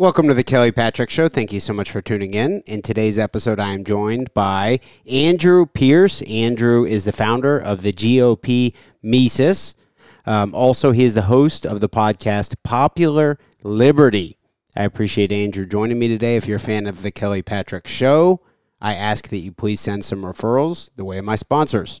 Welcome to the Kelly Patrick Show. Thank you so much for tuning in. In today's episode, I am joined by Andrew Pierce. Andrew is the founder of the GOP Mises. Um, also, he is the host of the podcast Popular Liberty. I appreciate Andrew joining me today. If you're a fan of the Kelly Patrick Show, I ask that you please send some referrals the way of my sponsors.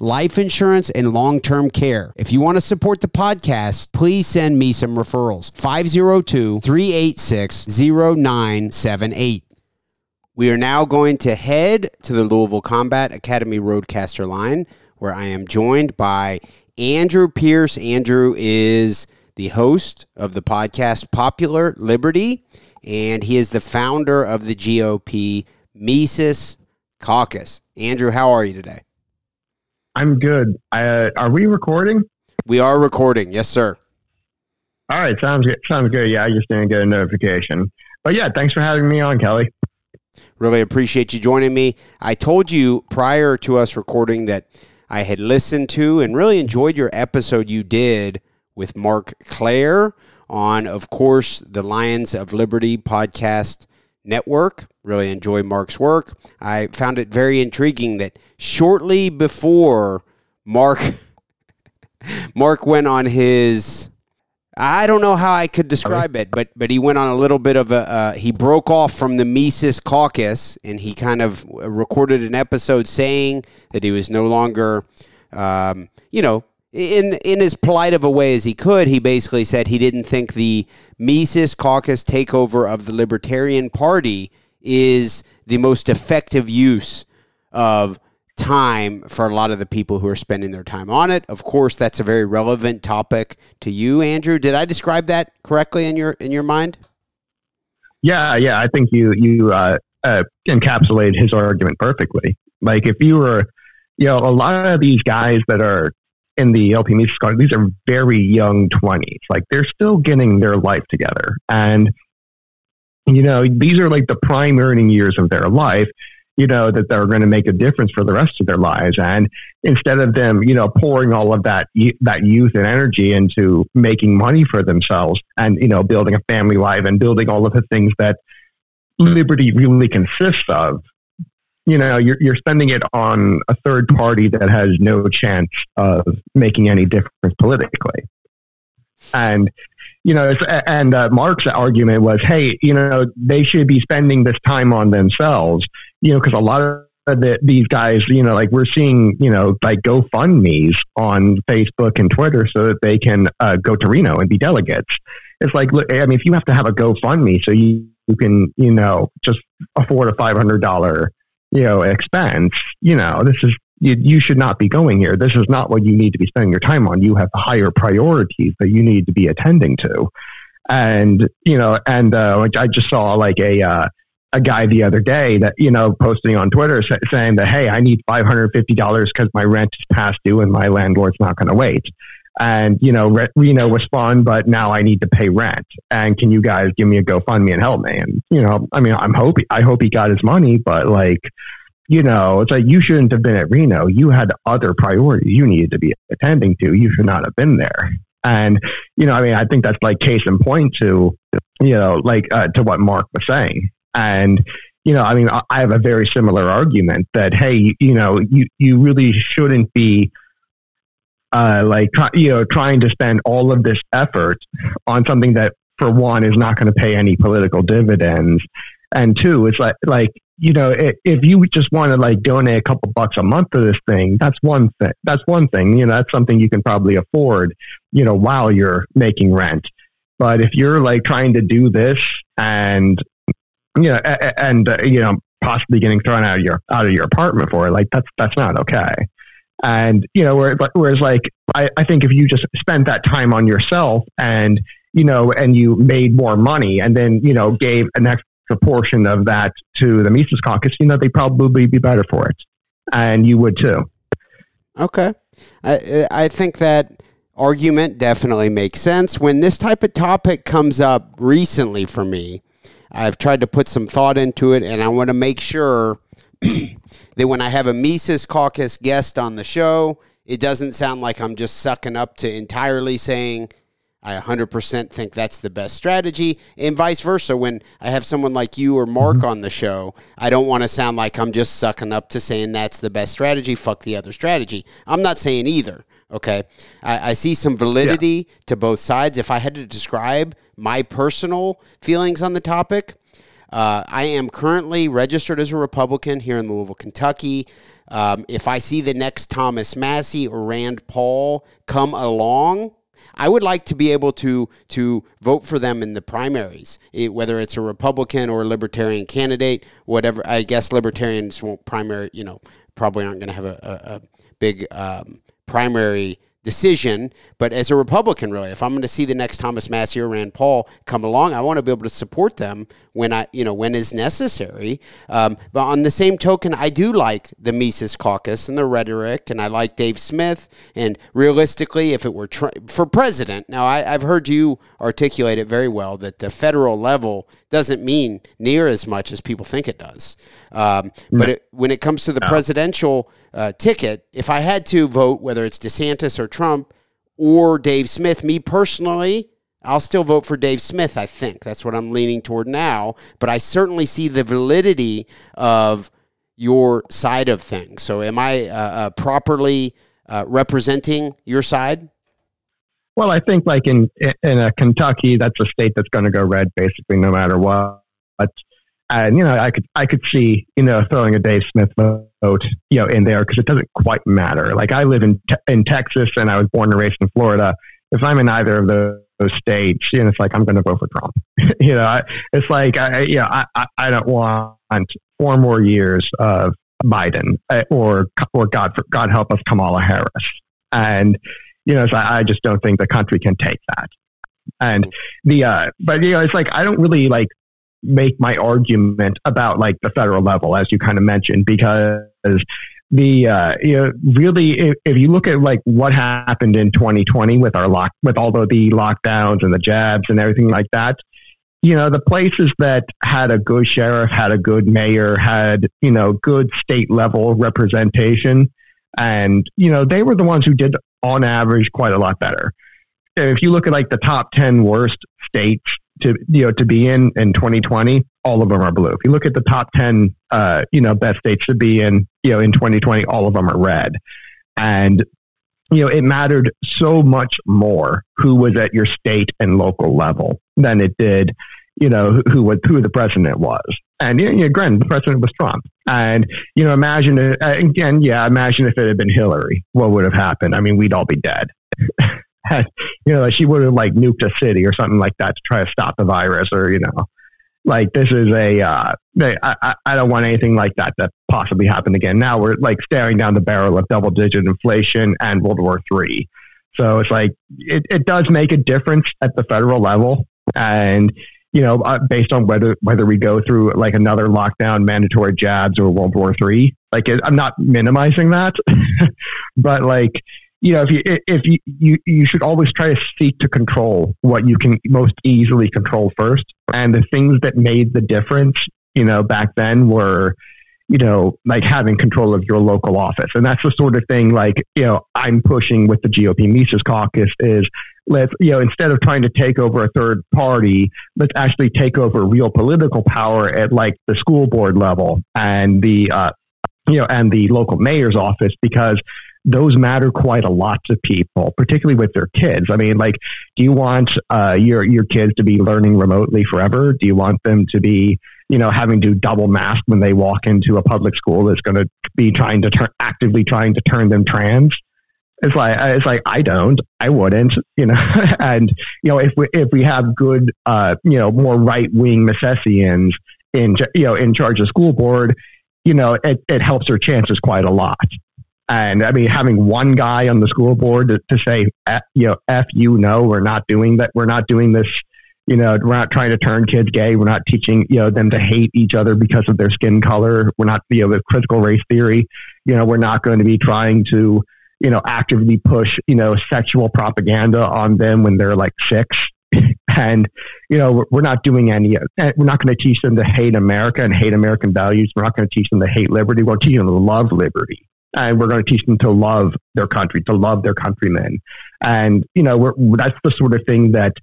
life insurance and long term care. If you want to support the podcast, please send me some referrals. 502 386 0978. We are now going to head to the Louisville Combat Academy RodeCaster line, where I am joined by Andrew Pierce. Andrew is the host of the podcast Popular Liberty, and he is the founder of the GOP Mises Caucus. Andrew, how are you today? I'm good. Uh, are we recording? We are recording. Yes, sir. All right. Sounds good. Sounds good. Yeah, I just didn't get a notification. But yeah, thanks for having me on, Kelly. Really appreciate you joining me. I told you prior to us recording that I had listened to and really enjoyed your episode you did with Marc Clair on, of course, the Lions of Liberty podcast network. Really enjoy Marc's work. I found it very intriguing that shortly before Marc Marc went on his I don't know how I could describe it, but but he went on a little bit of a uh, he broke off from the Mises caucus and he kind of recorded an episode saying that he was no longer um, you know in in as polite of a way as he could, he basically said he didn't think the Mises caucus takeover of the Libertarian Party is the most effective use of time for a lot of the people who are spending their time on it. Of course, that's a very relevant topic to you, Andrew. Did I describe that correctly in your in your mind? Yeah, yeah, I think you you uh, uh, encapsulated his argument perfectly. Like if you were, you know, a lot of these guys that are in the LP Mises Caucus, these are very young 20s. Like they're still getting their life together. And, you know, these are like the prime earning years of their life, you know, that they're going to make a difference for the rest of their lives. And instead of them, you know, pouring all of that, that youth and energy into making money for themselves and, you know, building a family life and building all of the things that liberty really consists of, you know you're, you're spending it on a third party that has no chance of making any difference politically and you know and uh, marc's argument was hey you know they should be spending this time on themselves you know because a lot of the, these guys, you know, like we're seeing, you know, like GoFundMe's on Facebook and Twitter so that they can uh, go to Reno and be delegates. It's like, look, I mean, if you have to have a GoFundMe so you, you can, you know, just afford a five hundred dollar you know, expense, you know, this is, you, you should not be going here. This is not what you need to be spending your time on. You have higher priorities that you need to be attending to. And, you know, and uh, I just saw like a, uh, a guy the other day that, you know, posting on Twitter saying that, hey, I need $550 because my rent is past due and my landlord's not going to wait. and you know Re- Reno was fun, but now I need to pay rent. And can you guys give me a GoFundMe and help me? And you know, I mean, I'm hoping I hope he got his money, but like, you know, it's like you shouldn't have been at Reno. You had other priorities you needed to be attending to. You should not have been there. And you know, I mean, I think that's like case in point to you know, like uh, to what Marc was saying. And you know, I mean, I have a very similar argument that hey, you know, you you really shouldn't be uh, like you know trying to spend all of this effort on something that for one is not going to pay any political dividends and two it's like like you know if you just want to like donate a couple bucks a month to this thing that's one thing that's one thing you know that's something you can probably afford you know while you're making rent. But if you're like trying to do this and you know and uh, you know possibly getting thrown out of your out of your apartment for it like that's that's not okay. And, you know, whereas like, I, I think if you just spent that time on yourself and, you know, and you made more money and then, you know, gave an extra portion of that to the Mises caucus, you know, they'd probably be better for it. And you would too. Okay. I, I think that argument definitely makes sense. When this type of topic comes up recently for me, I've tried to put some thought into it and I want to make sure that when I have a Mises Caucus guest on the show, it doesn't sound like I'm just sucking up to entirely saying I 100% think that's the best strategy, and vice versa. When I have someone like you or Marc mm-hmm. on the show, I don't want to sound like I'm just sucking up to saying that's the best strategy. Fuck the other strategy. I'm not saying either. Okay, I, I see some validity yeah. to both sides. If I had to describe my personal feelings on the topic, uh, I am currently registered as a Republican here in Louisville, Kentucky. Um, if I see the next Thomas Massie or Rand Paul come along, I would like to be able to to vote for them in the primaries, it, whether it's a Republican or a Libertarian candidate, whatever. I guess Libertarians won't primary, you know, probably aren't going to have a, a, a big um, primary decision. But as a Republican, really, if I'm going to see the next Thomas Massie or Rand Paul come along, I want to be able to support them when I, you know, when is necessary. Um, but on the same token, I do like the Mises Caucus and the rhetoric, and I like Dave Smith. And realistically, if it were tr- for president, now I, have heard you articulate it very well that the federal level doesn't mean near as much as people think it does. Um, but it, when it comes to the no. presidential uh, ticket, if I had to vote, whether it's DeSantis or Trump or Dave Smith, me personally, I'll still vote for Dave Smith, I think. That's what I'm leaning toward now. But I certainly see the validity of your side of things. So am I uh, uh, properly uh, representing your side? Well, I think like in in a Kentucky, that's a state that's going to go red basically no matter what. And you know, I could I could see you know throwing a Dave Smith vote you know in there because it doesn't quite matter. Like I live in te- in Texas and I was born and raised in Florida. If I'm in either of those, those states, you know, it's like I'm going to vote for Trump. you know, I, it's like I you know I, I, don't want four more years of Biden uh, or or God God help us Kamala Harris. And you know, so I, I just don't think the country can take that. And the uh, but you know, it's like I don't really like make my argument about like the federal level, as you kind of mentioned, because the uh, you know really if, if, you look at like what happened in 2020 with our lock with all of the lockdowns and the jabs and everything like that you know the places that had a good sheriff had a good mayor had you know good state level representation and you know they were the ones who did on average quite a lot better. If you look at like the top 10 worst states to you know to be in in 2020 all of them are blue. If you look at the top 10 uh, you know best states to be in you know in 2020 all of them are red. And you know it mattered so much more who was at your state and local level than it did you know who, was who the president was. And you know, granted the president was trump. And you know imagine uh, again yeah imagine if it had been hillary what would have happened? I mean we'd all be dead had, you know, she would have like nuked a city or something like that to try to stop the virus or, you know, like this is a, uh, I, I don't want anything like that to possibly happen again. Now we're like staring down the barrel of double digit inflation and World War Three. So it's like, it, it does make a difference at the federal level. And, you know, uh, based on whether whether we go through like another lockdown, mandatory jabs, or World War Three. Like, I'm not minimizing that, but like, you know, if you if you, you you should always try to seek to control what you can most easily control first. And the things that made the difference, you know, back then were, you know, like having control of your local office. And that's the sort of thing like, you know, I'm pushing with the GOP Mises caucus is let's, you know, instead of trying to take over a third party, let's actually take over real political power at like the school board level and the, uh, you know, and the local mayor's office because those matter quite a lot to people, particularly with their kids. I mean, like, do you want uh, your your kids to be learning remotely forever? Do you want them to be, you know, having to double mask when they walk into a public school that's going to be trying to actively trying to turn them trans? It's like it's like I don't, I wouldn't, you know. and you know, if we if we have good, uh, you know, more right wing Misesians in you know in charge of school board, you know, it, it helps their chances quite a lot. And I mean, having one guy on the school board to, to say, you know, F you, no, we're not doing that. We're not doing this. You know, we're not trying to turn kids gay. We're not teaching, you know, them to hate each other because of their skin color. We're not, you know, with critical race theory, you know, we're not going to be trying to, you know, actively push, you know, sexual propaganda on them when they're like six. and, you know, we're not doing any, eh, we're not going to teach them to hate America and hate American values. We're not going to teach them to hate liberty. We're teaching them to love liberty and we're going to teach them to love their country, to love their countrymen. And, you know, that's the sort of thing that,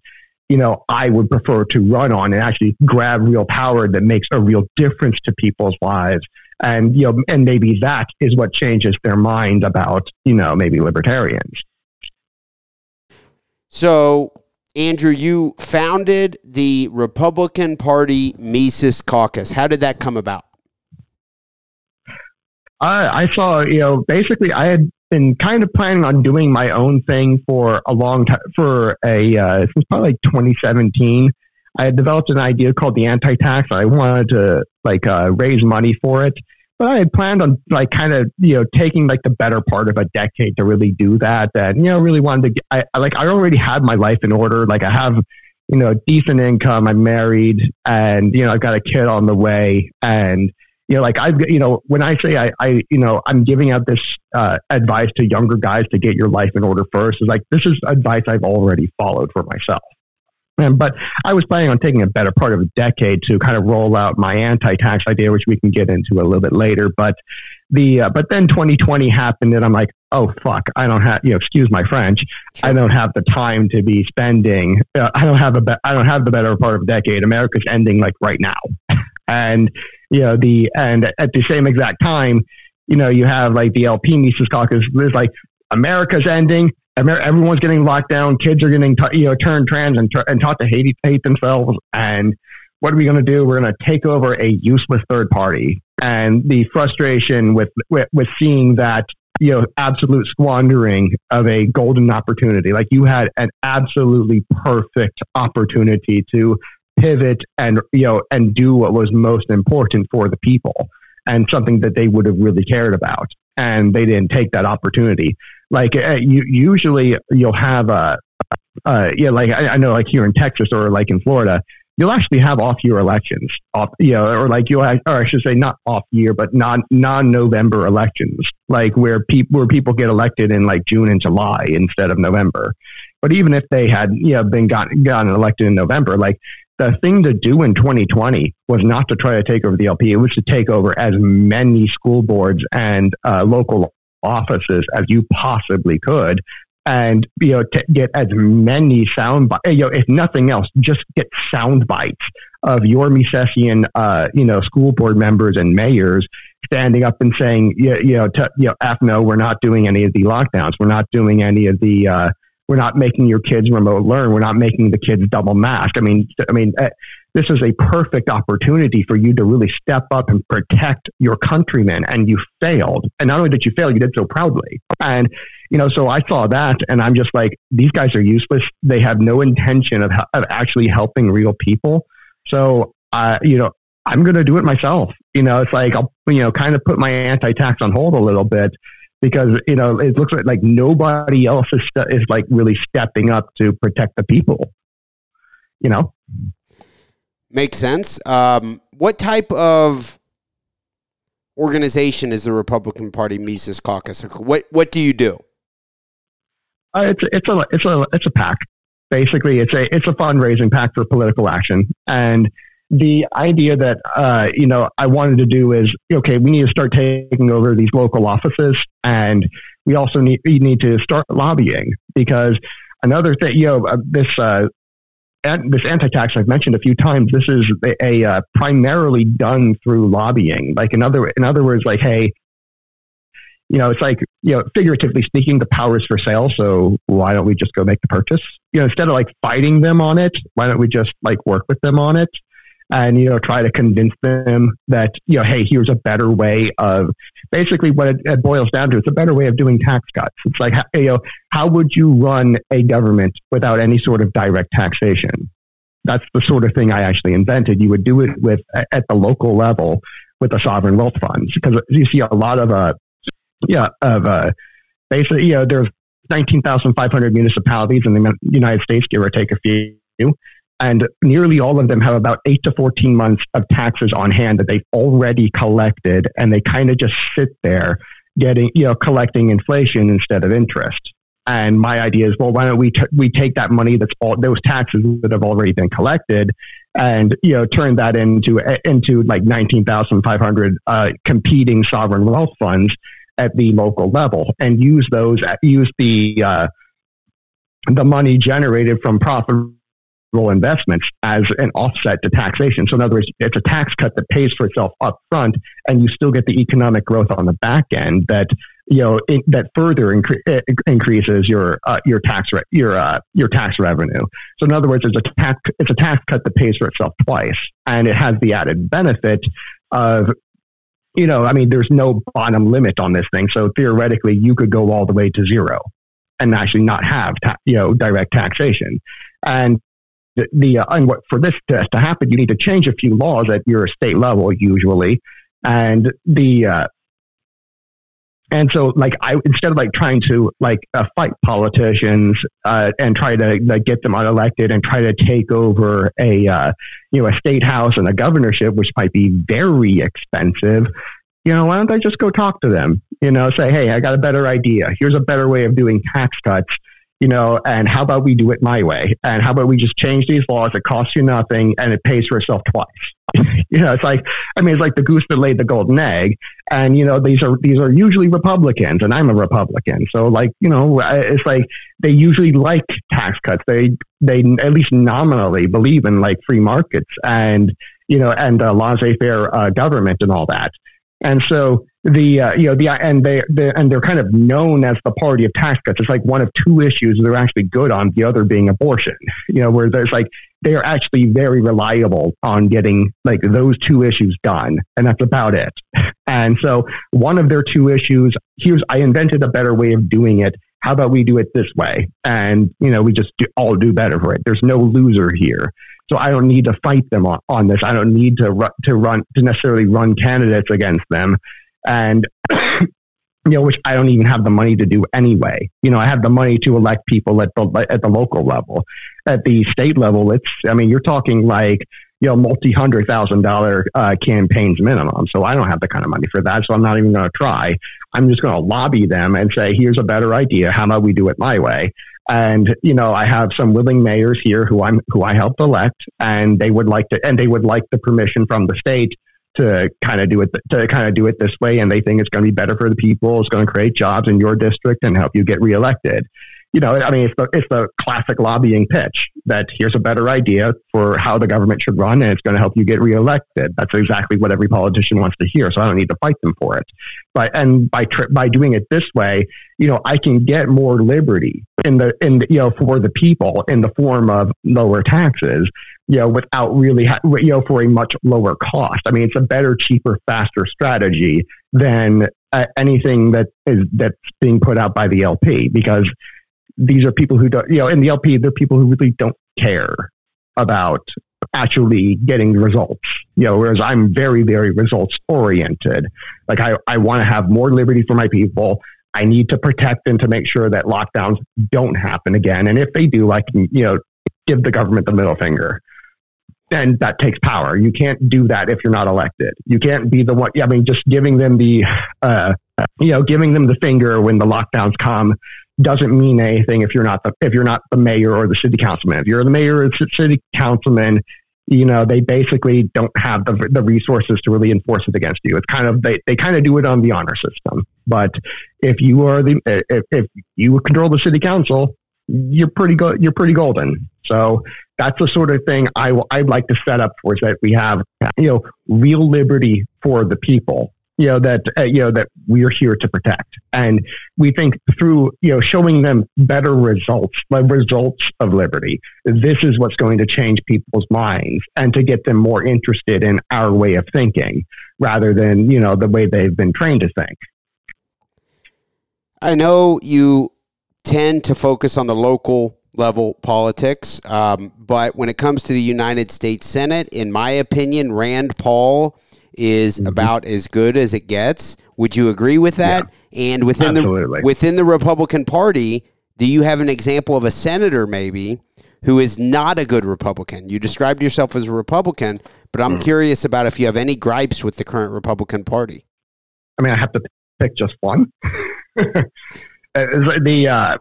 you know, I would prefer to run on and actually grab real power that makes a real difference to people's lives. And, you know, and maybe that is what changes their mind about, you know, maybe libertarians. So, Andrew, you founded the Republican Party Mises Caucus. How did that come about? I, I saw, you know, basically I had been kind of planning on doing my own thing for a long time, for a, uh, was probably like 2017. I had developed an idea called the anti-tax. I wanted to like uh, raise money for it, but I had planned on like kind of you know taking like the better part of a decade to really do that. And you know really wanted to. Get, I like I already had my life in order. Like I have you know decent income. I'm married, and you know I've got a kid on the way, and you know, like I've, you know, when I say I, I, you know, I'm giving out this uh, advice to younger guys to get your life in order first, is like this is advice I've already followed for myself. And, but I was planning on taking a better part of a decade to kind of roll out my anti-tax idea, which we can get into a little bit later. But the uh, but then 2020 happened, and I'm like, oh fuck, I don't have you know, excuse my French, I don't have the time to be spending. Uh, I don't have a be- I don't have the better part of a decade. America's ending like right now, and you know the and at the same exact time, you know you have like the LP Mises caucus. There's like America's ending. Amer- everyone's getting locked down. Kids are getting t- you know turned trans and, t- and taught to hate hate themselves. And what are we going to do? We're going to take over a useless third party. And the frustration with, with with seeing that you know absolute squandering of a golden opportunity. Like you had an absolutely perfect opportunity to pivot and you know and do what was most important for the people and something that they would have really cared about. And they didn't take that opportunity. Like uh, you, usually you'll have a uh, yeah like I, I, know like here in texas or like in florida you'll actually have off year elections off you know or like have, or i should say not off year but non non november elections like where people where people get elected in like june and july instead of november but even if they had you know been gotten gotten elected in november like the thing to do in 2020 was not to try to take over the LP. It was to take over as many school boards and uh, local offices as you possibly could, and you know to get as many sound bites. You know, if nothing else, just get sound bites of your Misesian, uh, you know, school board members and mayors standing up and saying, you, you know, to, you know, F no, we're not doing any of the lockdowns. We're not doing any of the uh, we're not making your kids remote learn. We're not making the kids double mask. I mean, I mean, eh, this is a perfect opportunity for you to really step up and protect your countrymen. And you failed. And not only did you fail, you did so proudly. And you know, so I saw that, and I'm just like, these guys are useless. They have no intention of of actually helping real people. So, uh, you know, I'm going to do it myself. You know, it's like I'll, you know, kind of put my anti-tax on hold a little bit because you know it looks like, like nobody else is, is like really stepping up to protect the people you know makes sense. Um, what type of organization is the republican party mises caucus? What what do you do? Uh, it's it's a it's a it's a PAC. Basically, it's a it's a fundraising PAC for political action, and the idea that uh, you know I wanted to do is okay, we need to start taking over these local offices, and we also need we need to start lobbying because another thing, you know, uh, this uh, this anti-tax I've mentioned a few times. This is a, a uh, primarily done through lobbying. Like in other in other words, like hey, you know, it's like you know, figuratively speaking, the power is for sale. So why don't we just go make the purchase? You know, instead of like fighting them on it, why don't we just like work with them on it? And you know try to convince them that you know hey here's a better way of basically what it, it, boils down to it's a better way of doing tax cuts. It's like you know how would you run a government without any sort of direct taxation? That's the sort of thing i actually invented. You would do it with at the local level with the sovereign wealth funds because you see a lot of uh yeah of uh basically you know there's 19,500 municipalities in the United States, give or take a few and nearly all of them have about eight to 14 months of taxes on hand that they've already collected. And they kind of just sit there getting, you know, collecting inflation instead of interest. And my idea is, well, why don't we, t- we take that money that's all those taxes that have already been collected and, you know, turn that into, into like 19,500 uh, competing sovereign wealth funds at the local level and use those, use the, uh, the money generated from profit investments as an offset to taxation. So in other words, it's a tax cut that pays for itself up front, and you still get the economic growth on the back end that you know that further incre- eh, increases your uh, your tax re- your uh, your tax revenue. So in other words, it's a tax it's a tax cut that pays for itself twice, and it has the added benefit of you know, I mean, there's no bottom limit on this thing. So theoretically, you could go all the way to zero and actually not have ta- you know direct taxation. And the, uh, and what for this to, to happen, you need to change a few laws at your state level usually, and the uh, and so like I instead of like trying to like uh, fight politicians uh, and try to like, get them unelected and try to take over a uh, you know a state house and a governorship, which might be very expensive. You know, why don't I just go talk to them? You know, say, hey, I got a better idea. Here's a better way of doing tax cuts you know, and how about we do it my way? And how about we just change these laws? It costs you nothing and it pays for itself twice. you know, it's like, I mean, it's like the goose that laid the golden egg. And, you know, these are, these are usually Republicans and I'm a Republican. So like, you know, it's like they usually like tax cuts. They, they at least nominally believe in like free markets and, you know, and uh, laissez-faire uh, government and all that. And so the uh, you know the and they and they're kind of known as the party of tax cuts. It's like one of two issues they're actually good on. The other being abortion. You know, where there's like they are actually very reliable on getting like those two issues done, and that's about it. And so one of their two issues. Here's I invented a better way of doing it. How about we do it this way? And you know, we just do, all do better for it. There's no loser here. So I don't need to fight them on, on this. I don't need to run, to run to necessarily run candidates against them, and you know, which I don't even have the money to do anyway. You know, I have the money to elect people at the at the local level, at the state level. It's I mean, you're talking like you know multi hundred thousand dollar uh, campaigns minimum. So I don't have the kind of money for that. So I'm not even going to try. I'm just going to lobby them and say, here's a better idea. How about we do it my way? And you know, I have some willing mayors here who I'm who I helped elect, and they would like to, and they would like the permission from the state to kind of do it to kind of do it this way, and they think it's going to be better for the people. It's going to create jobs in your district and help you get reelected you know, I mean, it's the, it's the classic lobbying pitch that here's a better idea for how the government should run and it's going to help you get reelected. That's exactly what every politician wants to hear. So I don't need to fight them for it. But, and by, tri- by doing it this way, you know, I can get more liberty in the, in the, you know, for the people in the form of lower taxes, you know, without really, ha- you know, for a much lower cost. I mean, it's a better, cheaper, faster strategy than uh, anything that is, that's being put out by the LP because these are people who don't, you know, in the LP, they're people who really don't care about actually getting results. You know, whereas I'm very, very results oriented. Like I, I want to have more liberty for my people. I need to protect and to make sure that lockdowns don't happen again. And if they do, I can, you know, give the government the middle finger. And that takes power. You can't do that if you're not elected. You can't be the one. I mean, just giving them the, uh, you know, giving them the finger when the lockdowns come doesn't mean anything if you're not the if you're not the mayor or the city councilman. If you're the mayor or the city councilman, you know they basically don't have the, the resources to really enforce it against you. It's kind of they, they kind of do it on the honor system. But if you are the if, if you control the city council, you're pretty good. You're pretty golden. So that's the sort of thing I I'd like to set up for is that we have you know real liberty for the people you know that uh, you know that we're here to protect. And we think through you know showing them better results the results of liberty this is what's going to change people's minds and to get them more interested in our way of thinking rather than you know the way they've been trained to think. I know you tend to focus on the local level politics um, but when it comes to the united states senate in my opinion rand paul is mm-hmm. about as good as it gets. Would you agree with that? Yeah. And within Absolutely. the within the Republican Party, do you have an example of a senator maybe who is not a good Republican? You described yourself as a Republican, but I'm mm. curious about if you have any gripes with the current Republican Party. I mean, I have to pick just one. the uh,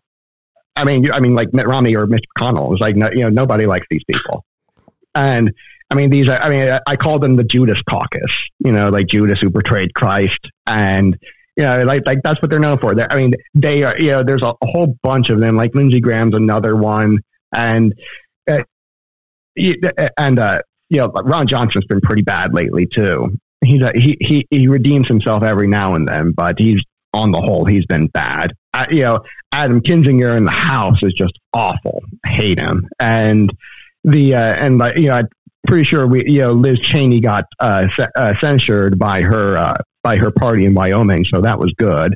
I mean, I mean, like Mitt Romney or Mitch McConnell is like, no, you know, nobody likes these people, and I mean, these are, I mean, I call them the Judas caucus, you know, like Judas who betrayed Christ. And, you know, like, like that's what they're known for. They're, I mean, they are, you know, there's a, a, whole bunch of them, like Lindsey Graham's another one. And, uh, and, uh, you know, Ron Johnson's been pretty bad lately too. He's a, he, he, he redeems himself every now and then, but he's on the whole, he's been bad. Uh, you know, Adam Kinzinger in the House is just awful. I hate him. And, the uh, and uh, you know pretty sure we, you know, Liz Cheney got uh, uh, censured by her uh, by her party in Wyoming, so that was good.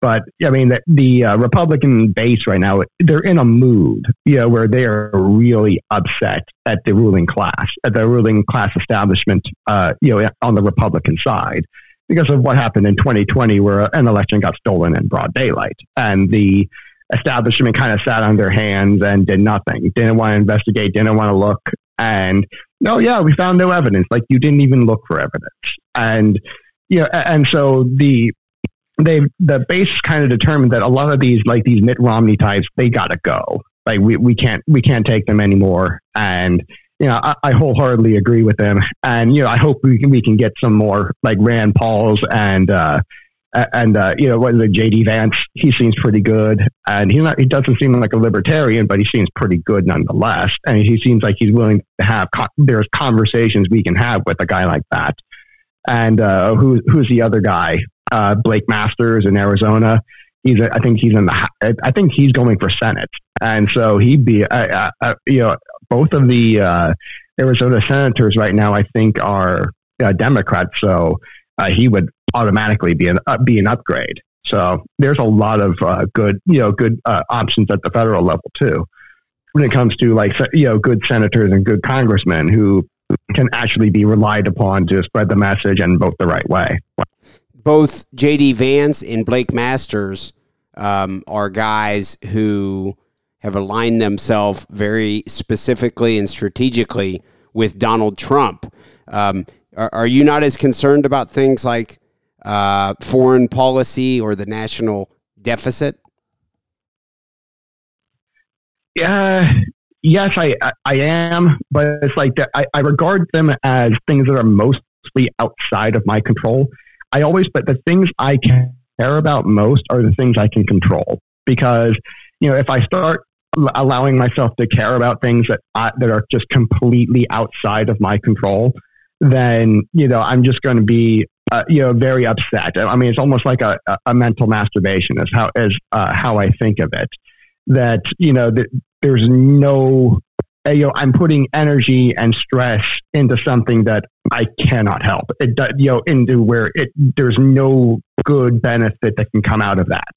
But I mean, the, the uh, Republican base right now, they're in a mood, you know, where they are really upset at the ruling class, at the ruling class establishment, uh, you know, on the Republican side, because of what happened in 2020, where an election got stolen in broad daylight, and the establishment kind of sat on their hands and did nothing. Didn't want to investigate, didn't want to look, and no, yeah, we found no evidence. Like you didn't even look for evidence, and you know, and so the they the base kind of determined that a lot of these like these Mitt Romney types they got to go. Like we, we can't we can't take them anymore, and you know I, I, wholeheartedly agree with them. And you know I hope we can we can get some more like Rand Paul's and uh, and uh, you know what it, JD Vance? He seems pretty good, and he's not. He doesn't seem like a libertarian, but he seems pretty good nonetheless. And he seems like he's willing to have. There's conversations we can have with a guy like that. And uh, who, who's the other guy? Uh, Blake Masters in Arizona. He's. I think he's in the. I think he's going for Senate, and so he'd be. Uh, uh, uh, you know, both of the Arizona senators right now, I think, are Democrats. So he would automatically be an uh, be an upgrade. So there's a lot of uh, good you know good uh, options at the federal level too. When it comes to like you know good senators and good congressmen who can actually be relied upon to spread the message and vote the right way. Both J.D. Vance and Blake Masters um, are guys who have aligned themselves very specifically and strategically with Donald Trump. Um, are, are, you not as concerned about things like uh, foreign policy or the national deficit? Yeah, yes, I, I am, but it's like. I, I regard them as things that are mostly outside of my control. I always, but the things I care about most are the things I can control because you know if I start allowing myself to care about things that I, that are just completely outside of my control, then you know I'm just going to be uh, you know, very upset. I mean, it's almost like a, a mental masturbation is how is uh, how I think of it. That you know, that there's no, you know, I'm putting energy and stress into something that I cannot help. It, you know, into where it there's no good benefit that can come out of that.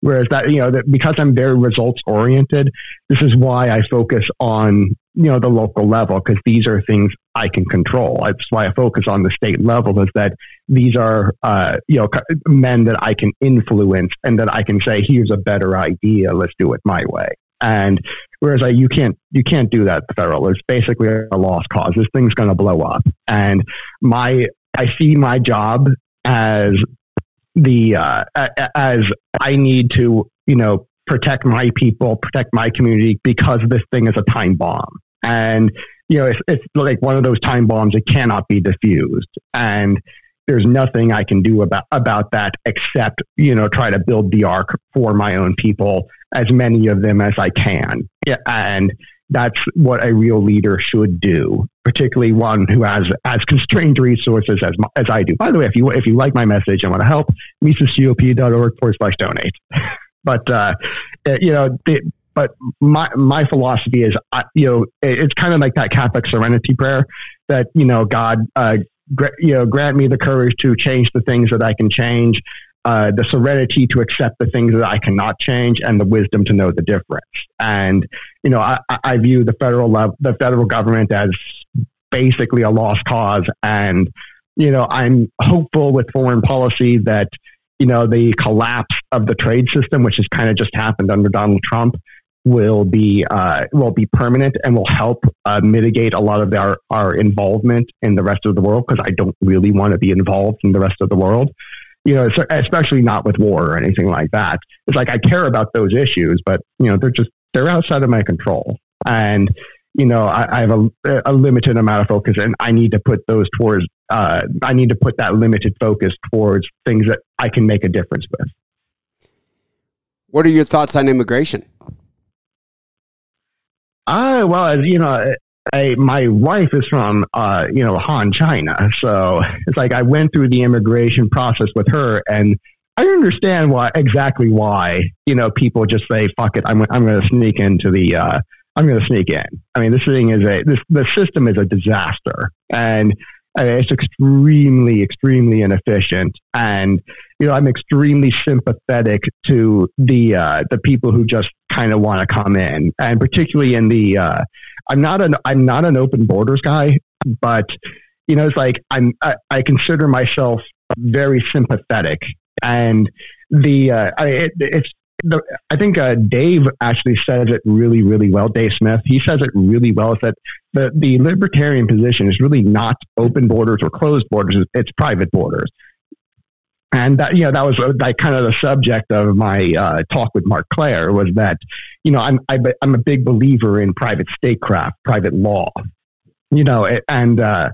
Whereas that, you know, that because I'm very results oriented, this is why I focus on, you know, the local level because these are things I can control. That's why I focus on the state level is that these are, uh, you know, men that I can influence and that I can say, here's a better idea. Let's do it my way. And whereas I, you can't, you can't do that federal. It's basically a lost cause. This thing's going to blow up. And my, I see my job as the uh, as I need to you know protect my people, protect my community because this thing is a time bomb. And, you know, it's, it's like one of those time bombs that cannot be diffused. And there's nothing I can do about, about that except, you know, try to build the ark for my own people, as many of them as I can. And that's what a real leader should do, particularly one who has as constrained resources as, as I do. By the way, if you, if you like my message and want to help, misesgop.org forward slash donate. but, uh, you know, the, but my, my philosophy is, uh, you know, it's kind of like that Catholic serenity prayer that, you know, God, uh, you know, grant me the courage to change the things that I can change, uh, the serenity to accept the things that I cannot change, and the wisdom to know the difference. And you know, I, I view the federal level, the federal government as basically a lost cause. And you know, I'm hopeful with foreign policy that you know the collapse of the trade system, which has kind of just happened under Donald Trump, will be uh, will be permanent and will help uh, mitigate a lot of our, our involvement in the rest of the world because I don't really want to be involved in the rest of the world. You know, especially not with war or anything like that. It's like I care about those issues, but you know, they're just they're outside of my control, and you know, I, I have a, a, limited amount of focus, and I need to put those towards. Uh, I need to put that limited focus towards things that I can make a difference with. What are your thoughts on immigration? Uh, well, as you know, I, my wife is from, uh, you know, Han, China. So it's like I went through the immigration process with her and I understand why, exactly why, you know, people just say, fuck it, I'm, I'm going to sneak into the, uh, I'm going to sneak in. I mean, this thing is a, this, the system is a disaster. And it's extremely, extremely inefficient, and you know I'm extremely sympathetic to the uh, the people who just kind of want to come in, and particularly in the uh, I'm not an I'm not an open borders guy, but you know it's like I'm I, I consider myself very sympathetic, and the uh, I, it, it's the, I think uh, Dave actually says it really, really well. Dave Smith, he says it really well. Is that the the libertarian position is really not open borders or closed borders; it's private borders. And that you know that was uh, like kind of the subject of my uh, talk with Marc Clair was that you know I'm I'm a big believer in private statecraft, private law, you know, and uh,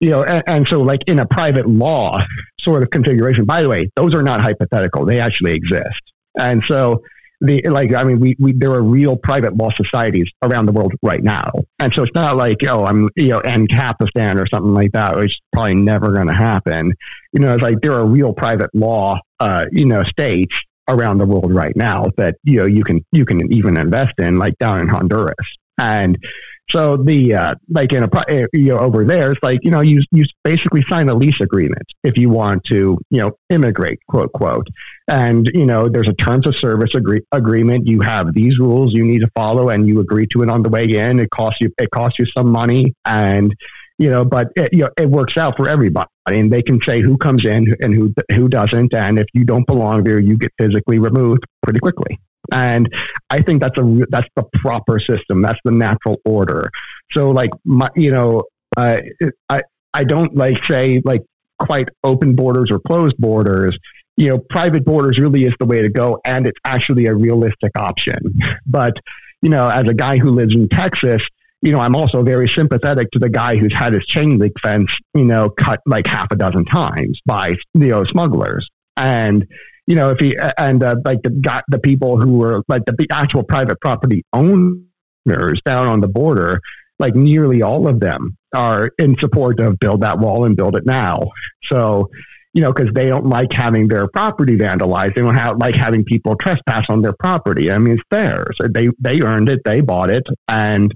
you know, and, and, so like in a private law sort of configuration. By the way, those are not hypothetical; they actually exist. And so the like I mean we, we there are real private law societies around the world right now. And so it's not like, oh, I'm you know, in Capistan or something like that, which probably never gonna happen. You know, it's like there are real private law uh, you know, states around the world right now that, you know, you can you can even invest in, like down in Honduras. And so the uh, like in a eh, you know over there, it's like you know you you basically sign a lease agreement if you want to you know immigrate quote quote, and you know there's a terms of service agree- agreement. You have these rules you need to follow, and you agree to it on the way in. It costs you it costs you some money, and you know, but it, you know, it works out for everybody, and they can say who comes in and who who doesn't, and if you don't belong there, you get physically removed pretty quickly. And I think that's a that's the proper system. That's the natural order. So like my, you know, uh, I I don't like say like quite open borders or closed borders. You know, private borders really is the way to go, and it's actually a realistic option. But you know, as a guy who lives in Texas, you know, I'm also very sympathetic to the guy who's had his chain link fence, you know, cut like half a dozen times by you know smugglers. And you know, if he and uh, like the got the people who were like the actual private property owners down on the border, like nearly all of them are in support of build that wall and build it now. So, you know, because they don't like having their property vandalized. They don't have, like having people trespass on their property. I mean, it's theirs. They they earned it. They bought it, and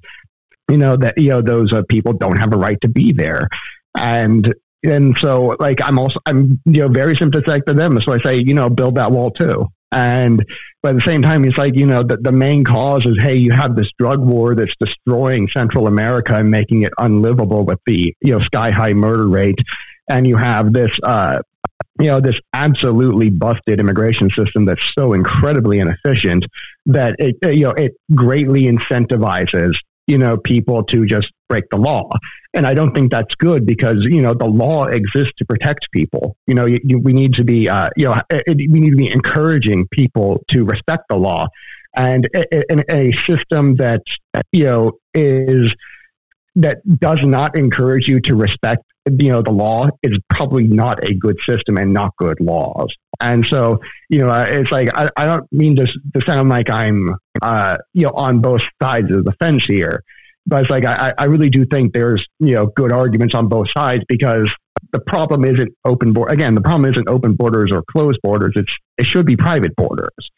you know that you know those uh, people don't have a right to be there. And and so like I'm also I'm you know very sympathetic to them. So I say you know build that wall too. And but at the same time, it's like you know the, the main cause is hey you have this drug war that's destroying Central America and making it unlivable with the you know sky high murder rate, and you have this uh, you know this absolutely busted immigration system that's so incredibly inefficient that it you know it greatly incentivizes you know, people to just break the law. And I don't think that's good because, you know, the law exists to protect people. You know, you, you, we need to be, uh, you know, it, we need to be encouraging people to respect the law. And in a system that, you know, is, that does not encourage you to respect you know the law is probably not a good system and not good laws. And so you know it's like i, I don't mean to, to sound like i'm uh, you know on both sides of the fence here but it's like I, I really do think there's you know good arguments on both sides because the problem isn't open border again the problem isn't open borders or closed borders it's it should be private borders.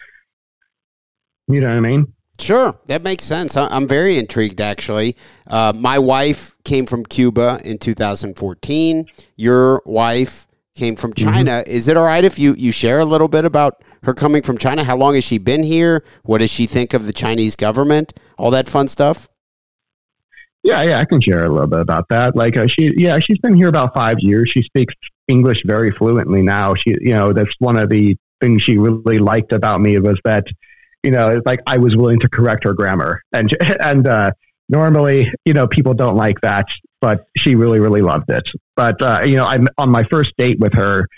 You know what i mean Sure, that makes sense. I'm very intrigued, actually. Uh, my wife came from Cuba in 2014. Your wife came from mm-hmm. China. Mm-hmm. Is it all right if you, you share a little bit about her coming from China? How long has she been here? What does she think of the Chinese government? All that fun stuff? Yeah, yeah, I can share a little bit about that. Like, uh, she, yeah, she's been here about five years. She speaks English very fluently now. She, you know, that's one of the things she really liked about me was that you know, it's like I was willing to correct her grammar. And and uh, normally, you know, people don't like that, but she really, really loved it. But uh, you know, I'm on my first date with her.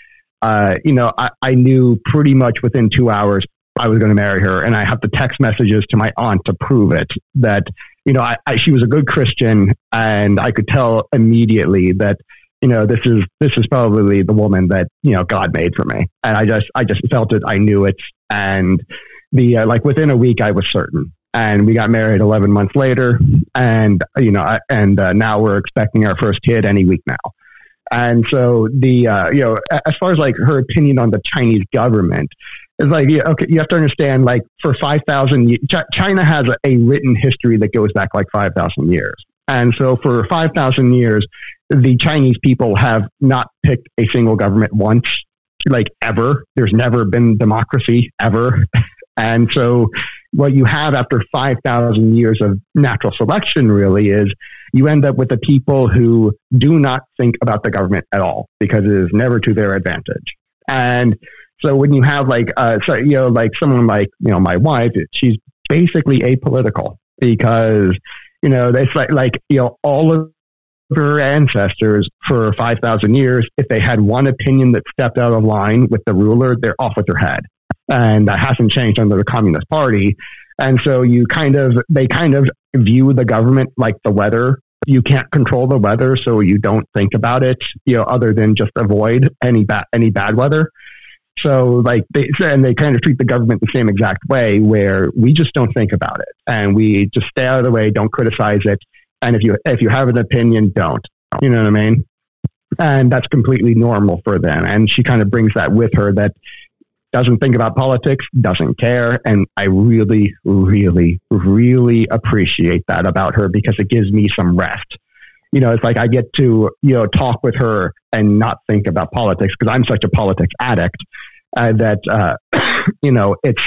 Uh, you know, I, I knew pretty much within two hours I was going to marry her, and I have the text messages to my aunt to prove it. That you know, I, I, she was a good Christian, and I could tell immediately that you know this is this is probably the woman that you know God made for me, and I just I just felt it, I knew it, and the uh, like within a week I was certain, and we got married 11 months later, and you know, and uh, now we're expecting our first kid any week now. And so the uh, you know, as far as like her opinion on the Chinese government, is like yeah, okay, you have to understand like for 5,000 China has a, a written history that goes back like 5,000 years. And so for 5,000 years, the Chinese people have not picked a single government once, like ever. There's never been democracy ever. And so, what you have after 5,000 years of natural selection really is you end up with the people who do not think about the government at all because it is never to their advantage. And so, when you have like, uh, so, you know, like someone like, you know, my wife, she's basically apolitical because, you know, it's like, like, you know, all of her ancestors for 5,000 years, if they had one opinion that stepped out of line with the ruler, they're off with their head and that hasn't changed under the Communist Party. And so you kind of, they kind of view the government like the weather. You can't control the weather, so you don't think about it, you know, other than just avoid any bad any bad weather. So like they and they kind of treat the government the same exact way, where we just don't think about it and we just stay out of the way, don't criticize it, and if you if you have an opinion, don't. You know what I mean? And that's completely normal for them. And she kind of brings that with her that doesn't think about politics, doesn't care. And I really, really, really appreciate that about her because it gives me some rest. You know, it's like I get to, you know, talk with her and not think about politics because I'm such a politics addict uh, that, uh, you know, it's,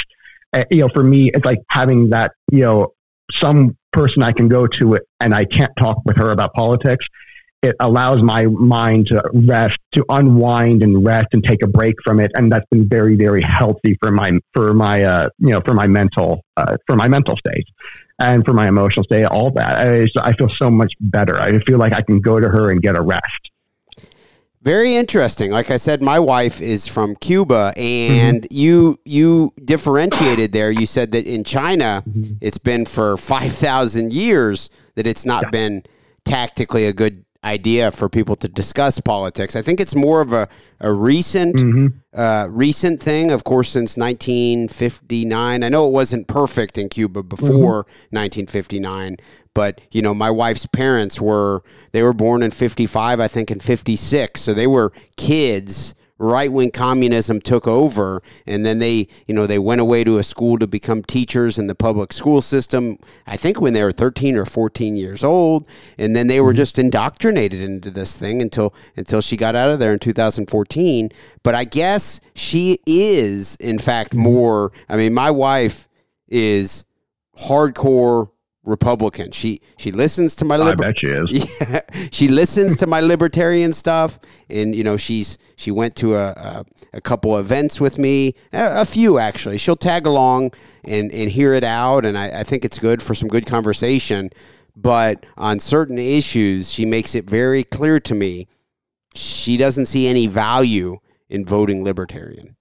uh, you know, for me, it's like having that, you know, some person I can go to and I can't talk with her about politics it allows my mind to rest, to unwind and rest and take a break from it, and that's been very, very healthy for my for my uh, you know for my mental uh, for my mental state and for my emotional state. All that I, I feel so much better. I feel like I can go to her and get a rest. Very interesting. Like I said, my wife is from Cuba, and mm-hmm. you you differentiated there. You said that in China, mm-hmm. it's been for five thousand years that it's not yeah. been tactically a good idea for people to discuss politics. I think it's more of a, a recent mm-hmm. uh, recent thing, of course, since 1959. I know it wasn't perfect in Cuba before mm-hmm. 1959, but you know, my wife's parents were they were born in 55, I think in 56, so they were kids right when communism took over and then they you know they went away to a school to become teachers in the public school system i think when they were 13 or 14 years old and then they were mm-hmm. just indoctrinated into this thing until until she got out of there in 2014 but i guess she is in fact mm-hmm. more i mean my wife is hardcore Republican. She she listens to my. Liber- I bet she is. Yeah, she listens to my libertarian stuff, and you know she's she went to a a, a couple events with me, a, a, few actually. She'll tag along and and hear it out, and I, I think it's good for some good conversation. but on certain issues, she makes it very clear to me she doesn't see any value in voting libertarian.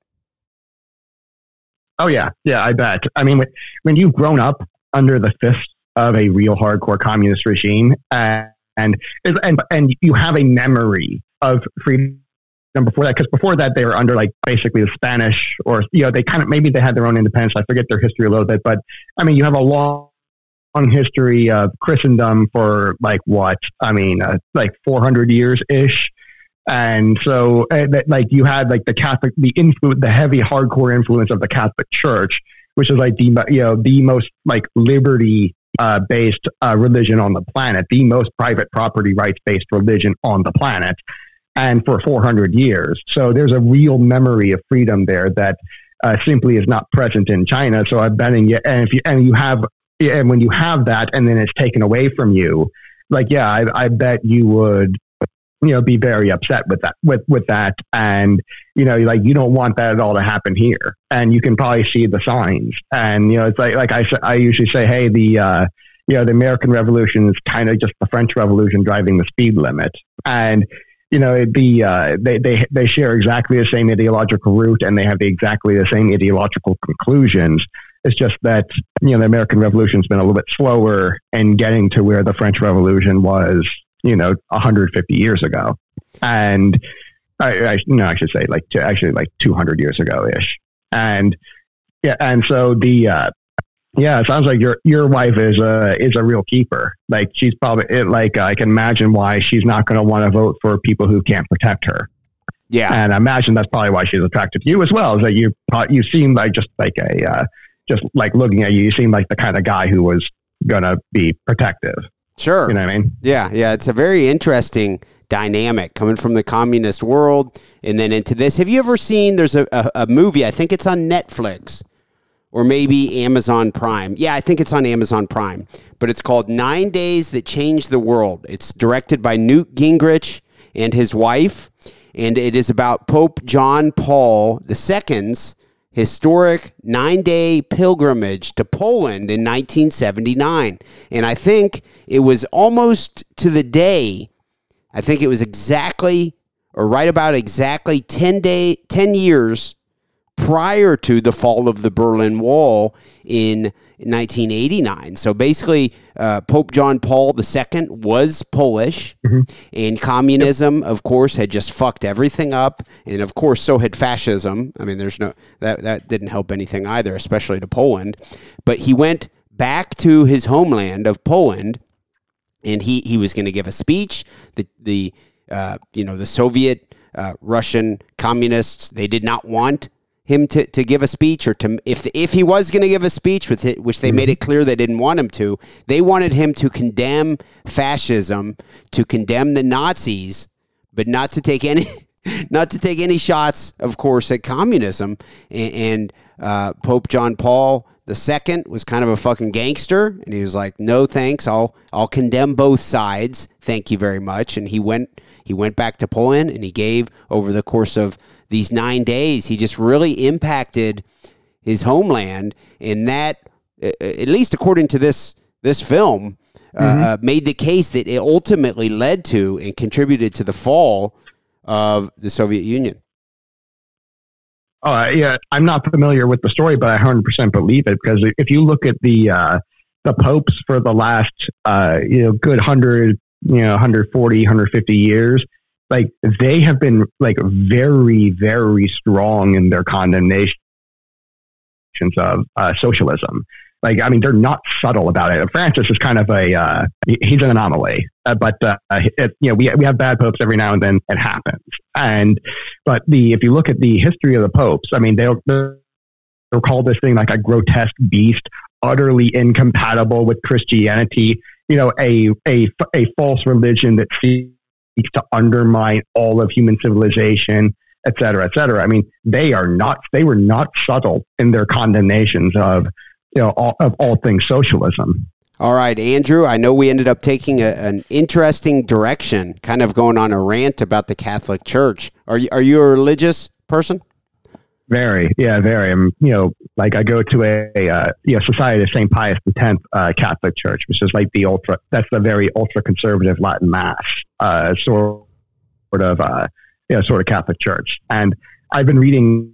Oh yeah, yeah, I bet. I mean, when, when you've grown up under the fist of a real hardcore communist regime, uh, and and and you have a memory of freedom before that, because before that they were under like basically the Spanish, or you know, they kind of maybe they had their own independence. I forget their history a little bit, but I mean, you have a long history of Christendom for like what? I mean, uh, like 400 years ish. And so, uh, like, you had like the Catholic, the influence, the heavy, hardcore influence of the Catholic Church, which is like the you know the most like liberty uh, based uh, religion on the planet, the most private property rights based religion on the planet, and for 400 years. So there's a real memory of freedom there that uh, simply is not present in China. So I'm betting you, and if you and you have, and when you have that, and then it's taken away from you, like yeah, I, I bet you would you know be very upset with that with with that. And you know like you don't want that at all to happen here. And you can probably see the signs. And you know it's like like i i usually say hey the uh you know the american revolution is kind of just the french revolution driving the speed limit. And you know the uh, they, they they share exactly the same ideological root and they have the, exactly the same ideological conclusions. It's just that you know the american revolution's been a little bit slower in getting to where the french revolution was you know 150 years ago, and I, I no, I should say like actually like 200 years ago ish, and yeah, and so the uh, yeah, it sounds like your your wife is a is a real keeper. Like she's probably it, like I can imagine why she's not going to want to vote for people who can't protect her. Yeah, and I imagine that's probably why she's attracted to you as well. Is that you you seem like just like a uh, just like looking at you, you seem like the kind of guy who was going to be protective. Sure. You know what I mean? Yeah, yeah. It's a very interesting dynamic coming from the communist world and then into this. Have you ever seen there's a, a, a, movie, I think it's on Netflix or maybe Amazon Prime. Yeah, I think it's on Amazon Prime, but it's called Nine Days That Changed the World. It's directed by Newt Gingrich and his wife, and it is about Pope John Paul II's historic nine day pilgrimage to Poland in 1979. And I think it was almost to the day, I think it was exactly or right about exactly 10 day 10 years prior to the fall of the Berlin Wall in 1989. So basically, uh, Pope John Paul II was Polish, mm-hmm. and communism, yep. of course, had just fucked everything up, and of course, so had fascism. I mean, there's no that that didn't help anything either, especially to Poland. But he went back to his homeland of Poland, and he he was going to give a speech. The the uh, you know the Soviet uh, Russian communists they did not want him to, to give a speech or to if if he was going to give a speech with it, which they made it clear they didn't want him to they wanted him to condemn fascism to condemn the Nazis but not to take any not to take any shots of course at communism. And, and uh, Pope John Paul the second was kind of a fucking gangster and he was like no thanks I'll I'll condemn both sides. Thank you very much. And he went he went back to Poland and he gave over the course of these nine days, he just really impacted his homeland, and that, at least according to this this film, uh, mm-hmm. uh, made the case that it ultimately led to and contributed to the fall of the Soviet Union. Oh yeah, I'm not familiar with the story, but I 100% believe it because if you look at the uh, the popes for the last uh, you know good hundred you know 140 150 years like they have been like very very strong in their condemnations of uh, socialism. Like i mean they're not subtle about it. Francis is kind of a uh, he's an anomaly uh, but uh, it, you know we, we have bad popes every now and then it happens. And but the if you look at the history of the popes i mean they'll they'll call this thing like a grotesque beast utterly incompatible with christianity you know a a, a false religion that sees to undermine all of human civilization, et cetera, et cetera. I mean, they are not, they were not subtle in their condemnations of, you know, all, of all things socialism. All right, Andrew, I know we ended up taking a, an interesting direction, kind of going on a rant about the Catholic Church. Are you, are you a religious person? Very, yeah, very. I'm, you know, like I go to a, a uh, you know Society of Saint Pius X uh, Catholic Church, which is like the ultra. That's the very ultra conservative Latin Mass uh, sort of, uh, you know, sort of Catholic Church. And I've been reading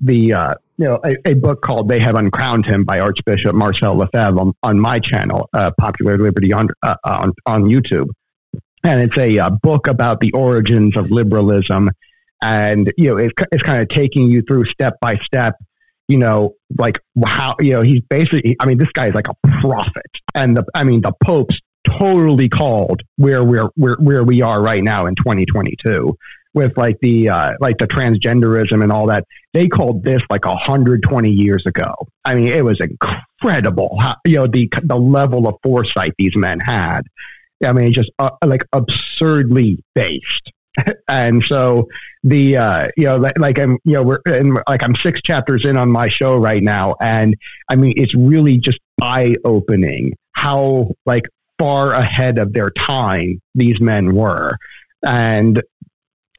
the uh, you know a, a, book called "They Have Uncrowned Him" by Archbishop Marcel Lefebvre on, on my channel, uh, Popular Liberty on, uh, on on YouTube, and it's a, uh, book about the origins of liberalism and you know it's, it's kind of taking you through step by step you know like how you know he's basically i mean this guy is like a prophet. And the i mean the pope's totally called where we're where, where we are right now in 2022 with like the uh, like the transgenderism and all that. They called this like 120 years ago. I mean it was incredible how, you know the the level of foresight these men had. I mean just uh, like absurdly based and so the uh, you know like, I'm you know we're in, like I'm six chapters in on my show right now, and I mean it's really just eye opening how like far ahead of their time these men were, and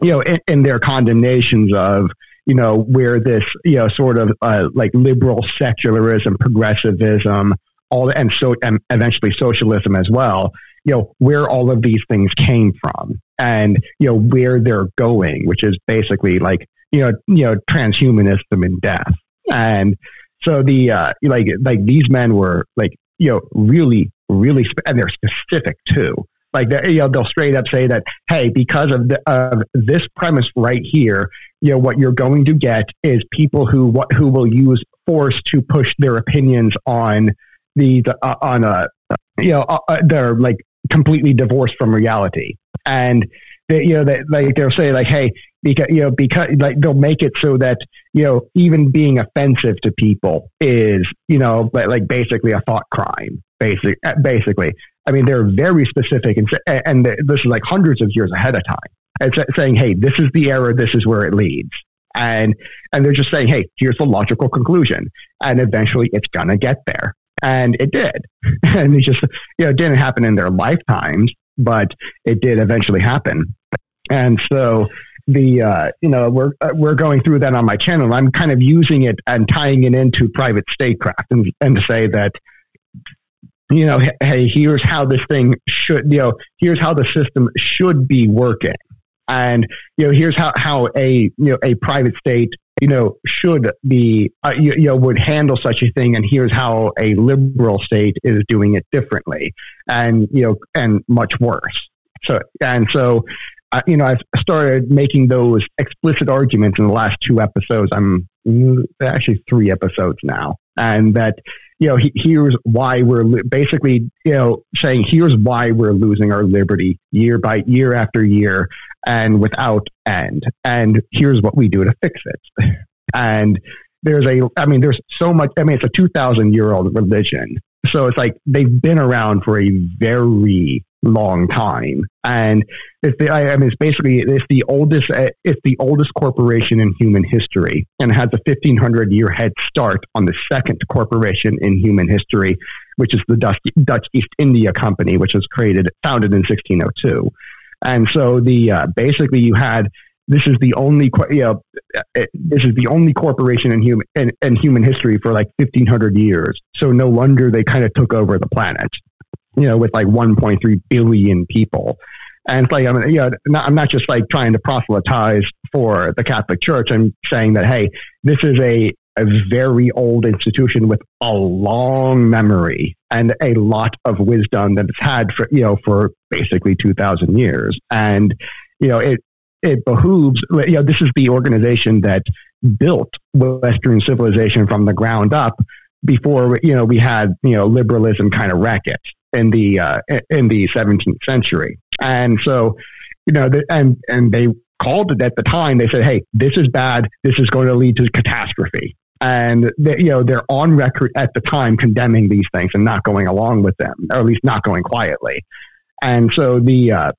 you know in, in their condemnations of you know where this you know sort of uh, like liberal secularism, progressivism, all and so and eventually socialism as well you know where all of these things came from and you know where they're going which is basically like you know you know transhumanism and death. And so the uh, like like these men were like you know really really spe- and they're specific too. Like you know they'll straight up say that hey because of the, of this premise right here you know what you're going to get is people who what who will use force to push their opinions on the, the uh, on a you know uh, uh they're like completely divorced from reality. And they, you know, they, like they'll say like, hey, because you know, because like they'll make it so that you know, even being offensive to people is you know, like, like basically a thought crime. Basic, uh, basically. I mean, they're very specific, and and this is like hundreds of years ahead of time. It's saying, hey, this is the error. This is where it leads and and they're just saying, "Hey, here's the logical conclusion," and eventually it's gonna get there and it did. and it just you know it didn't happen in their lifetimes, but it did eventually happen. And so the uh, you know we're uh, we're going through that on my channel. I'm kind of using it and tying it into private statecraft and and to say that you know hey here's how this thing should you know here's how the system should be working and you know here's how how a you know a private state you know, should be, uh, you, you, know, would handle such a thing. And here's how a liberal state is doing it differently and, you know, and much worse. So, and so, uh, you know, I've started making those explicit arguments in the last two episodes. I'm actually three episodes now. And that, you know, he, here's why we're li- basically, you know, saying here's why we're losing our liberty year by year after year and without end. And here's what we do to fix it. And there's a, I mean, there's so much, I mean, it's a 2,000 year old religion. So it's like they've been around for a very long time, and it's the, I mean, it's basically it's the oldest uh, it's the oldest corporation in human history, and has a 1500 year head start on the second corporation in human history, which is the Dutch, Dutch East India Company, which was created founded in 1602. And so the uh, basically you had this is the only you know uh, this is the only corporation in human in, in human history for like 1500 years. So no wonder they kind of took over the planet, you know, with like 1.3 billion people. And it's like I'm, you know, not, I'm not just like trying to proselytize for the Catholic Church. I'm saying that hey, this is a a very old institution with a long memory and a lot of wisdom that it's had for you know for basically 2000 years and you know it it behooves you know this is the organization that built western civilization from the ground up before you know we had you know liberalism kind of wreck it in the uh, in the 17th century. And so you know the, and and they called it at the time they said hey this is bad. This is going to lead to catastrophe. And they, you know they're on record at the time condemning these things and not going along with them, or at least not going quietly. And so the uh,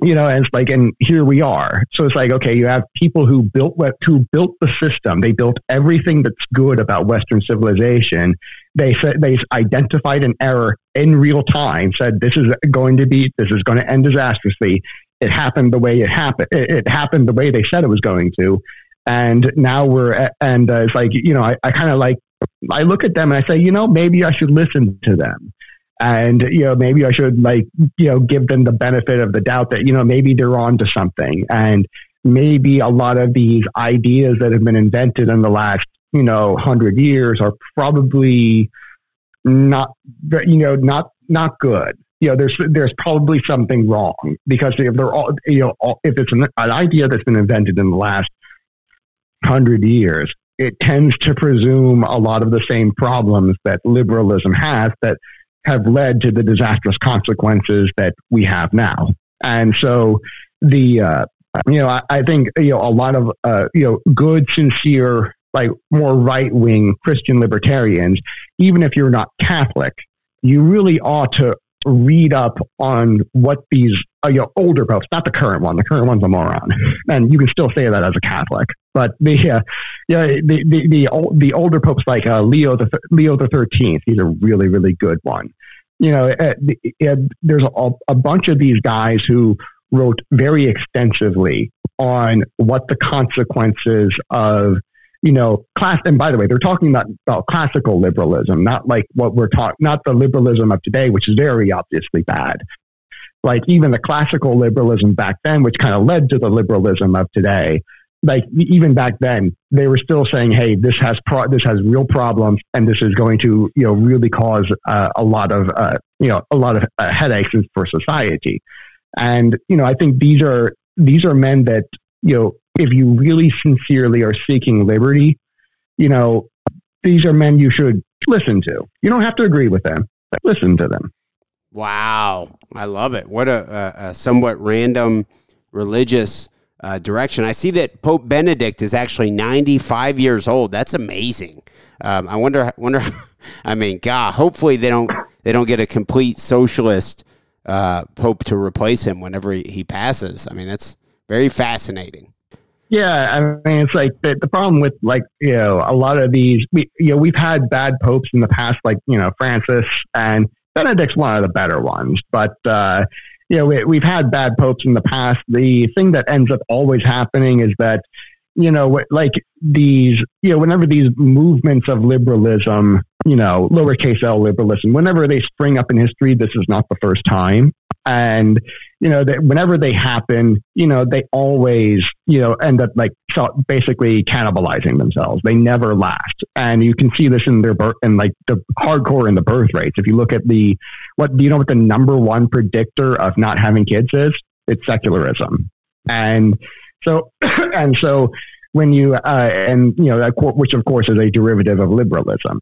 you know, and it's like, and here we are. So it's like, okay, you have people who built who built the system. They built everything that's good about Western civilization. They said they identified an error in real time. Said this is going to be this is going to end disastrously. It happened the way it happened. It, happened the way they said it was going to And now we're, at, and uh, it's like, you know, I, I kind of like, I look at them and I say, you know, maybe I should listen to them. And, you know, maybe I should like, you know, give them the benefit of the doubt that, you know, maybe they're on to something. And maybe a lot of these ideas that have been invented in the last, you know, hundred years are probably not, you know, not, not good you know, there's there's probably something wrong because if they're all, you know, all, if it's an, an idea that's been invented in the last hundred years, it tends to presume a lot of the same problems that liberalism has that have led to the disastrous consequences that we have now. And so the uh, you know, I, I, think you know a lot of uh, you know good, sincere, like more right wing Christian libertarians, even if you're not Catholic, you really ought to read up on what these uh, you know, older popes, not the current one. The current one's a moron, and you can still say that as a Catholic. But the uh, yeah, the the the, old, the older popes like uh, Leo the Leo the Thirteenth, he's a really really good one. You know, uh, uh, there's a, a bunch of these guys who wrote very extensively on what the consequences of you know, class. And by the way, they're talking about, about classical liberalism, not like what we're talking, not the liberalism of today, which is very obviously bad. Like even the classical liberalism back then, which kind of led to the liberalism of today. Like even back then, they were still saying, "Hey, this has pro- this has real problems, and this is going to you know really cause uh, a lot of uh, you know a lot of uh, headaches for society." And you know, I think these are these are men that you know if you really sincerely are seeking liberty, you know, these are men you should listen to. You don't have to agree with them, but listen to them. Wow. I love it. What a, a, a somewhat random religious uh, direction. I see that Pope Benedict is actually 95 years old. That's amazing. Um, I wonder, wonder, I mean, God, hopefully they don't, they don't get a complete socialist uh, Pope to replace him whenever he, he passes. I mean, that's very fascinating. Yeah, I mean, it's like the, the problem with like you know a lot of these. We, you know, we've had bad popes in the past, like you know Francis and Benedict's one of the better ones, but uh, you know we, we've had bad popes in the past. The thing that ends up always happening is that you know like these you know whenever these movements of liberalism, you know lowercase l liberalism, whenever they spring up in history, this is not the first time and you know that whenever they happen you know they always you know end up like basically cannibalizing themselves. They never last. And you can see this in their birth and like the hardcore in the birth rates. If you look at the what do you know what the number one predictor of not having kids is? It's secularism. And so and so when you uh, and you know that which of course is a derivative of liberalism.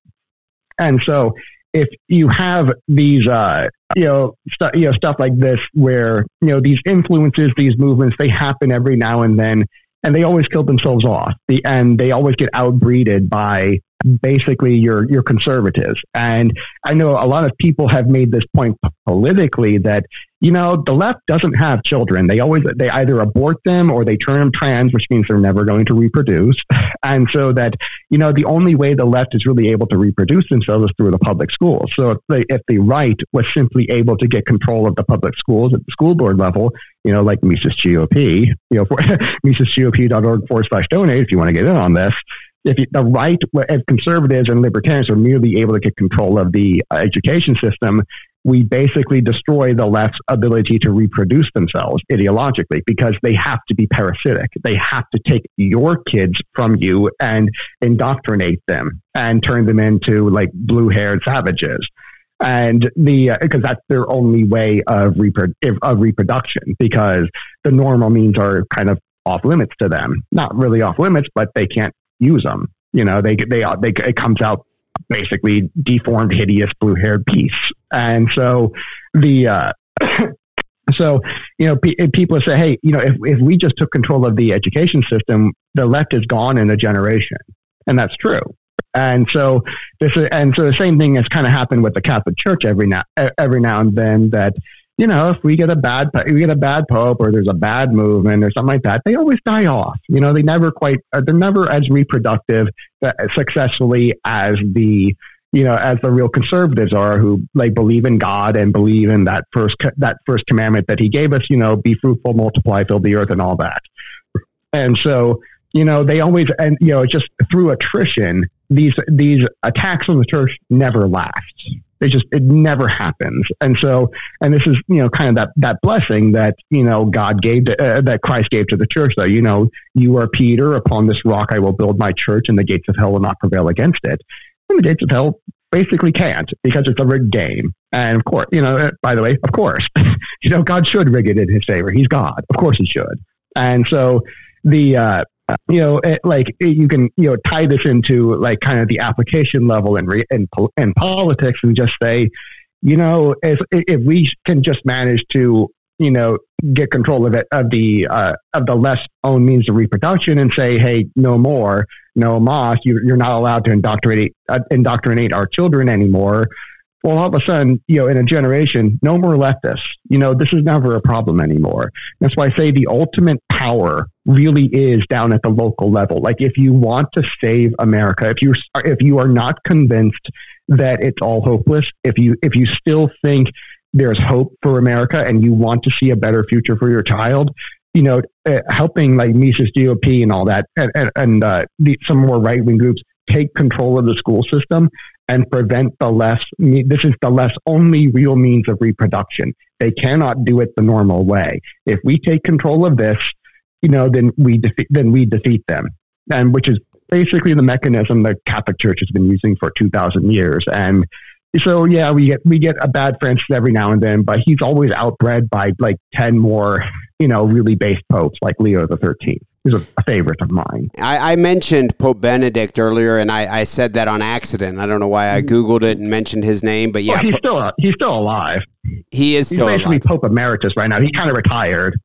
And so if you have these uh, you know, stu- you know, stuff like this where, you know, these influences, these movements, they happen every now and then, and they always kill themselves off. The, and they always get outbreeded by basically your your conservatives. And I know a lot of people have made this point politically that you know the left doesn't have children. They always they either abort them or they turn them trans, which means they're never going to reproduce. And so that you know the only way the left is really able to reproduce themselves is through the public schools. So if the, if the right was simply able to get control of the public schools at the school board level, you know, like Mises GOP, you know, for MisesGOP.org forward slash donate if you want to get in on this if the right, if conservatives and libertarians are merely able to get control of the uh, education system, we basically destroy the left's ability to reproduce themselves ideologically because they have to be parasitic. They have to take your kids from you and indoctrinate them and turn them into like blue haired savages. And the because uh, that's their only way of, repro- of reproduction because the normal means are kind of off limits to them. Not really off limits, but they can't use them. You know, they they they it comes out basically deformed, hideous, blue haired piece. And so the uh, so you know p- people say, hey, you know, if if we just took control of the education system, the left is gone in a generation, and that's true. And so this is, and so the same thing has kind of happened with the Catholic Church every now every now and then that you know, if we get a bad we get a bad pope or there's a bad movement or something like that, they always die off. You know, they never quite uh, they're never as reproductive uh, successfully as the you know as the real conservatives are who like believe in God and believe in that first that first commandment that He gave us. You know, be fruitful, multiply, fill the earth, and all that. And so you know, they always, and, you know, just through attrition, these, these attacks on the church never last. It just, it never happens. And so, and this is, you know, kind of that, that blessing that, you know, God gave, to, uh, that Christ gave to the church, though, you know, you are Peter, upon this rock I will build my church, and the gates of hell will not prevail against it. And the gates of hell basically can't because it's a rigged game. And of course, you know, uh, by the way, of course, you know, God should rig it in his favor. He's God. Of course he should. And so the, uh, you know, it, like you can, you know, tie this into like kind of the application level in, re- in, in politics and just say, you know, if, if we can just manage to, you know, get control of it, of the, uh, of the less owned means of reproduction and say, hey, no more, no mas, you, you're not allowed to indoctrinate, uh, indoctrinate our children anymore well, all of a sudden, you know, in a generation, no more leftists. You know, this is never a problem anymore. That's why I say the ultimate power really is down at the local level. Like, if you want to save America, if you if you are not convinced that it's all hopeless, if you if you still think there's hope for America and you want to see a better future for your child, you know, uh, helping like Mises GOP and all that, and, and, and uh, the, some more right wing groups take control of the school system and prevent the less, this is the less only real means of reproduction. They cannot do it the normal way. If we take control of this, you know, then we defeat, then we defeat them. And which is basically the mechanism the Catholic Church has been using for 2000 years. And so, yeah, we get, we get a bad Francis every now and then, but he's always outbred by like 10 more, you know, really based popes like Leo the 13th is a, favorite of mine. I, I, mentioned Pope Benedict earlier, and I, I, said that on accident. I don't know why I mm-hmm. googled it and mentioned his name, but yeah, well, he's still he's still alive. He is he's still basically alive. Pope Emeritus right now. He kind of retired.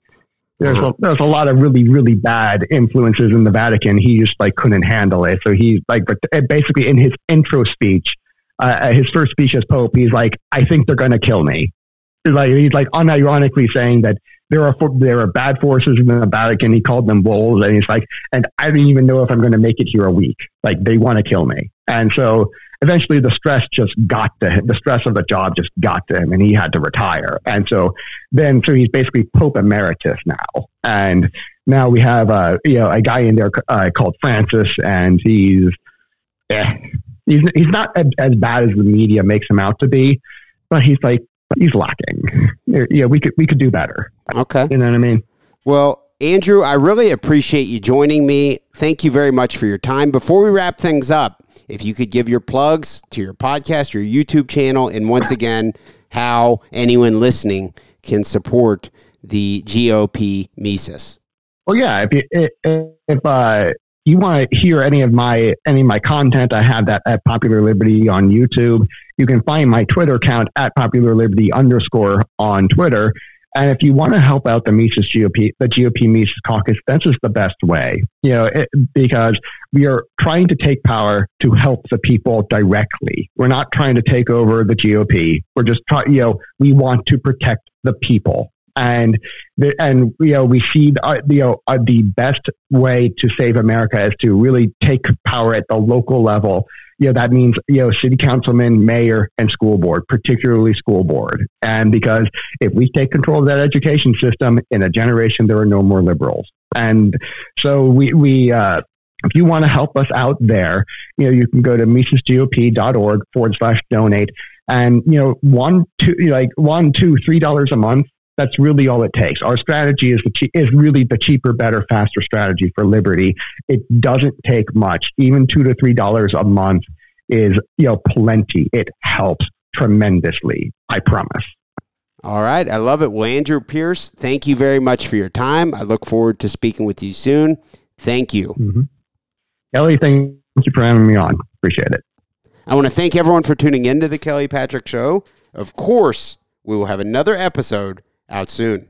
There's a, there's a lot of really really bad influences in the Vatican. He just like couldn't handle it, so he's like but basically in his intro speech, uh, his first speech as Pope, he's like, "I think they're going to kill me." He's like he's like unironically saying that there are there are bad forces in the Vatican. He called them wolves, and he's like, and I don't even know if I'm going to make it here a week. Like they want to kill me, and so eventually the stress just got to him. The stress of the job just got to him, and he had to retire. And so then, so he's basically Pope Emeritus now, and now we have a you know a guy in there uh, called Francis, and he's eh, he's he's not as bad as the media makes him out to be, but he's like he's lacking. Yeah, we could we could do better. Okay, you know what I mean. Well, Andrew, I really appreciate you joining me. Thank you very much for your time. Before we wrap things up, if you could give your plugs to your podcast, your YouTube channel, and once again, how anyone listening can support the GOP Mises. Well, yeah, if you, if, if uh, you want to hear any of my any of my content, I have that at Popular Liberty on YouTube. You can find my Twitter account at Popular Liberty underscore on Twitter. And if you want to help out the Mises GOP, the GOP Mises caucus, that's just the best way, you know, it, because we are trying to take power to help the people directly. We're not trying to take over the GOP. We're just trying, you know, we want to protect the people and the, and you know we see the, uh, you know uh, the best way to save America is to really take power at the local level. You know that means you know city councilman, mayor, and school board, particularly school board. And because if we take control of that education system in a generation, there are no more liberals. And so we we. Uh, if you want to help us out there, you know, you can go to misesgop.org forward slash donate. And, you know, one, two, like one, two, three dollars a month that's really all it takes. Our strategy is the che- is really the cheaper, better, faster strategy for Liberty. It doesn't take much. Even two to three dollars a month is you know plenty. It helps tremendously. I promise. All right, I love it. Well, Andrew Pierce, thank you very much for your time. I look forward to speaking with you soon. Thank you. Mm-hmm. Kelly, thank you for having me on. Appreciate it. I want to thank everyone for tuning into the Kelly Patrick Show. Of course, we will have another episode out soon.